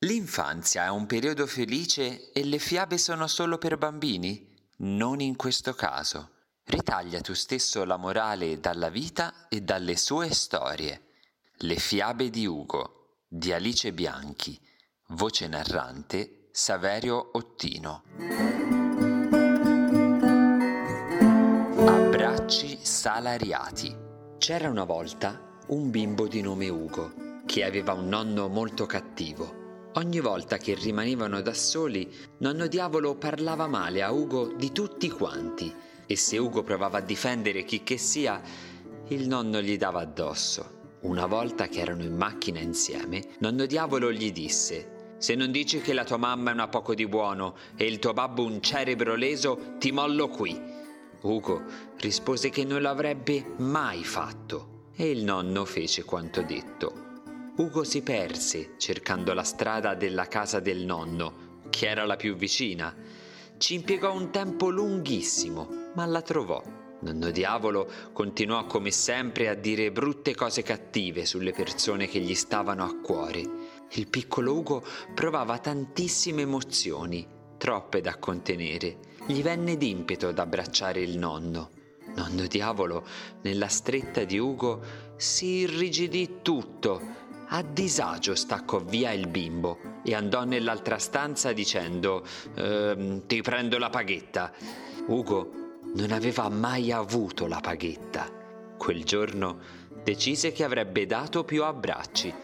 L'infanzia è un periodo felice e le fiabe sono solo per bambini? Non in questo caso. Ritaglia tu stesso la morale dalla vita e dalle sue storie. Le fiabe di Ugo, di Alice Bianchi, voce narrante Saverio Ottino. Abbracci salariati. C'era una volta un bimbo di nome Ugo che aveva un nonno molto cattivo Ogni volta che rimanevano da soli, nonno diavolo parlava male a Ugo di tutti quanti e se Ugo provava a difendere chi che sia, il nonno gli dava addosso. Una volta che erano in macchina insieme, nonno diavolo gli disse se non dici che la tua mamma è una poco di buono e il tuo babbo un cerebro leso, ti mollo qui. Ugo rispose che non l'avrebbe mai fatto e il nonno fece quanto detto. Ugo si perse cercando la strada della casa del nonno, che era la più vicina. Ci impiegò un tempo lunghissimo, ma la trovò. Nonno Diavolo continuò come sempre a dire brutte cose cattive sulle persone che gli stavano a cuore. Il piccolo Ugo provava tantissime emozioni, troppe da contenere. Gli venne d'impeto ad abbracciare il nonno. Nonno Diavolo, nella stretta di Ugo, si irrigidì tutto a disagio staccò via il bimbo e andò nell'altra stanza dicendo ehm, Ti prendo la paghetta. Ugo non aveva mai avuto la paghetta. Quel giorno decise che avrebbe dato più abbracci.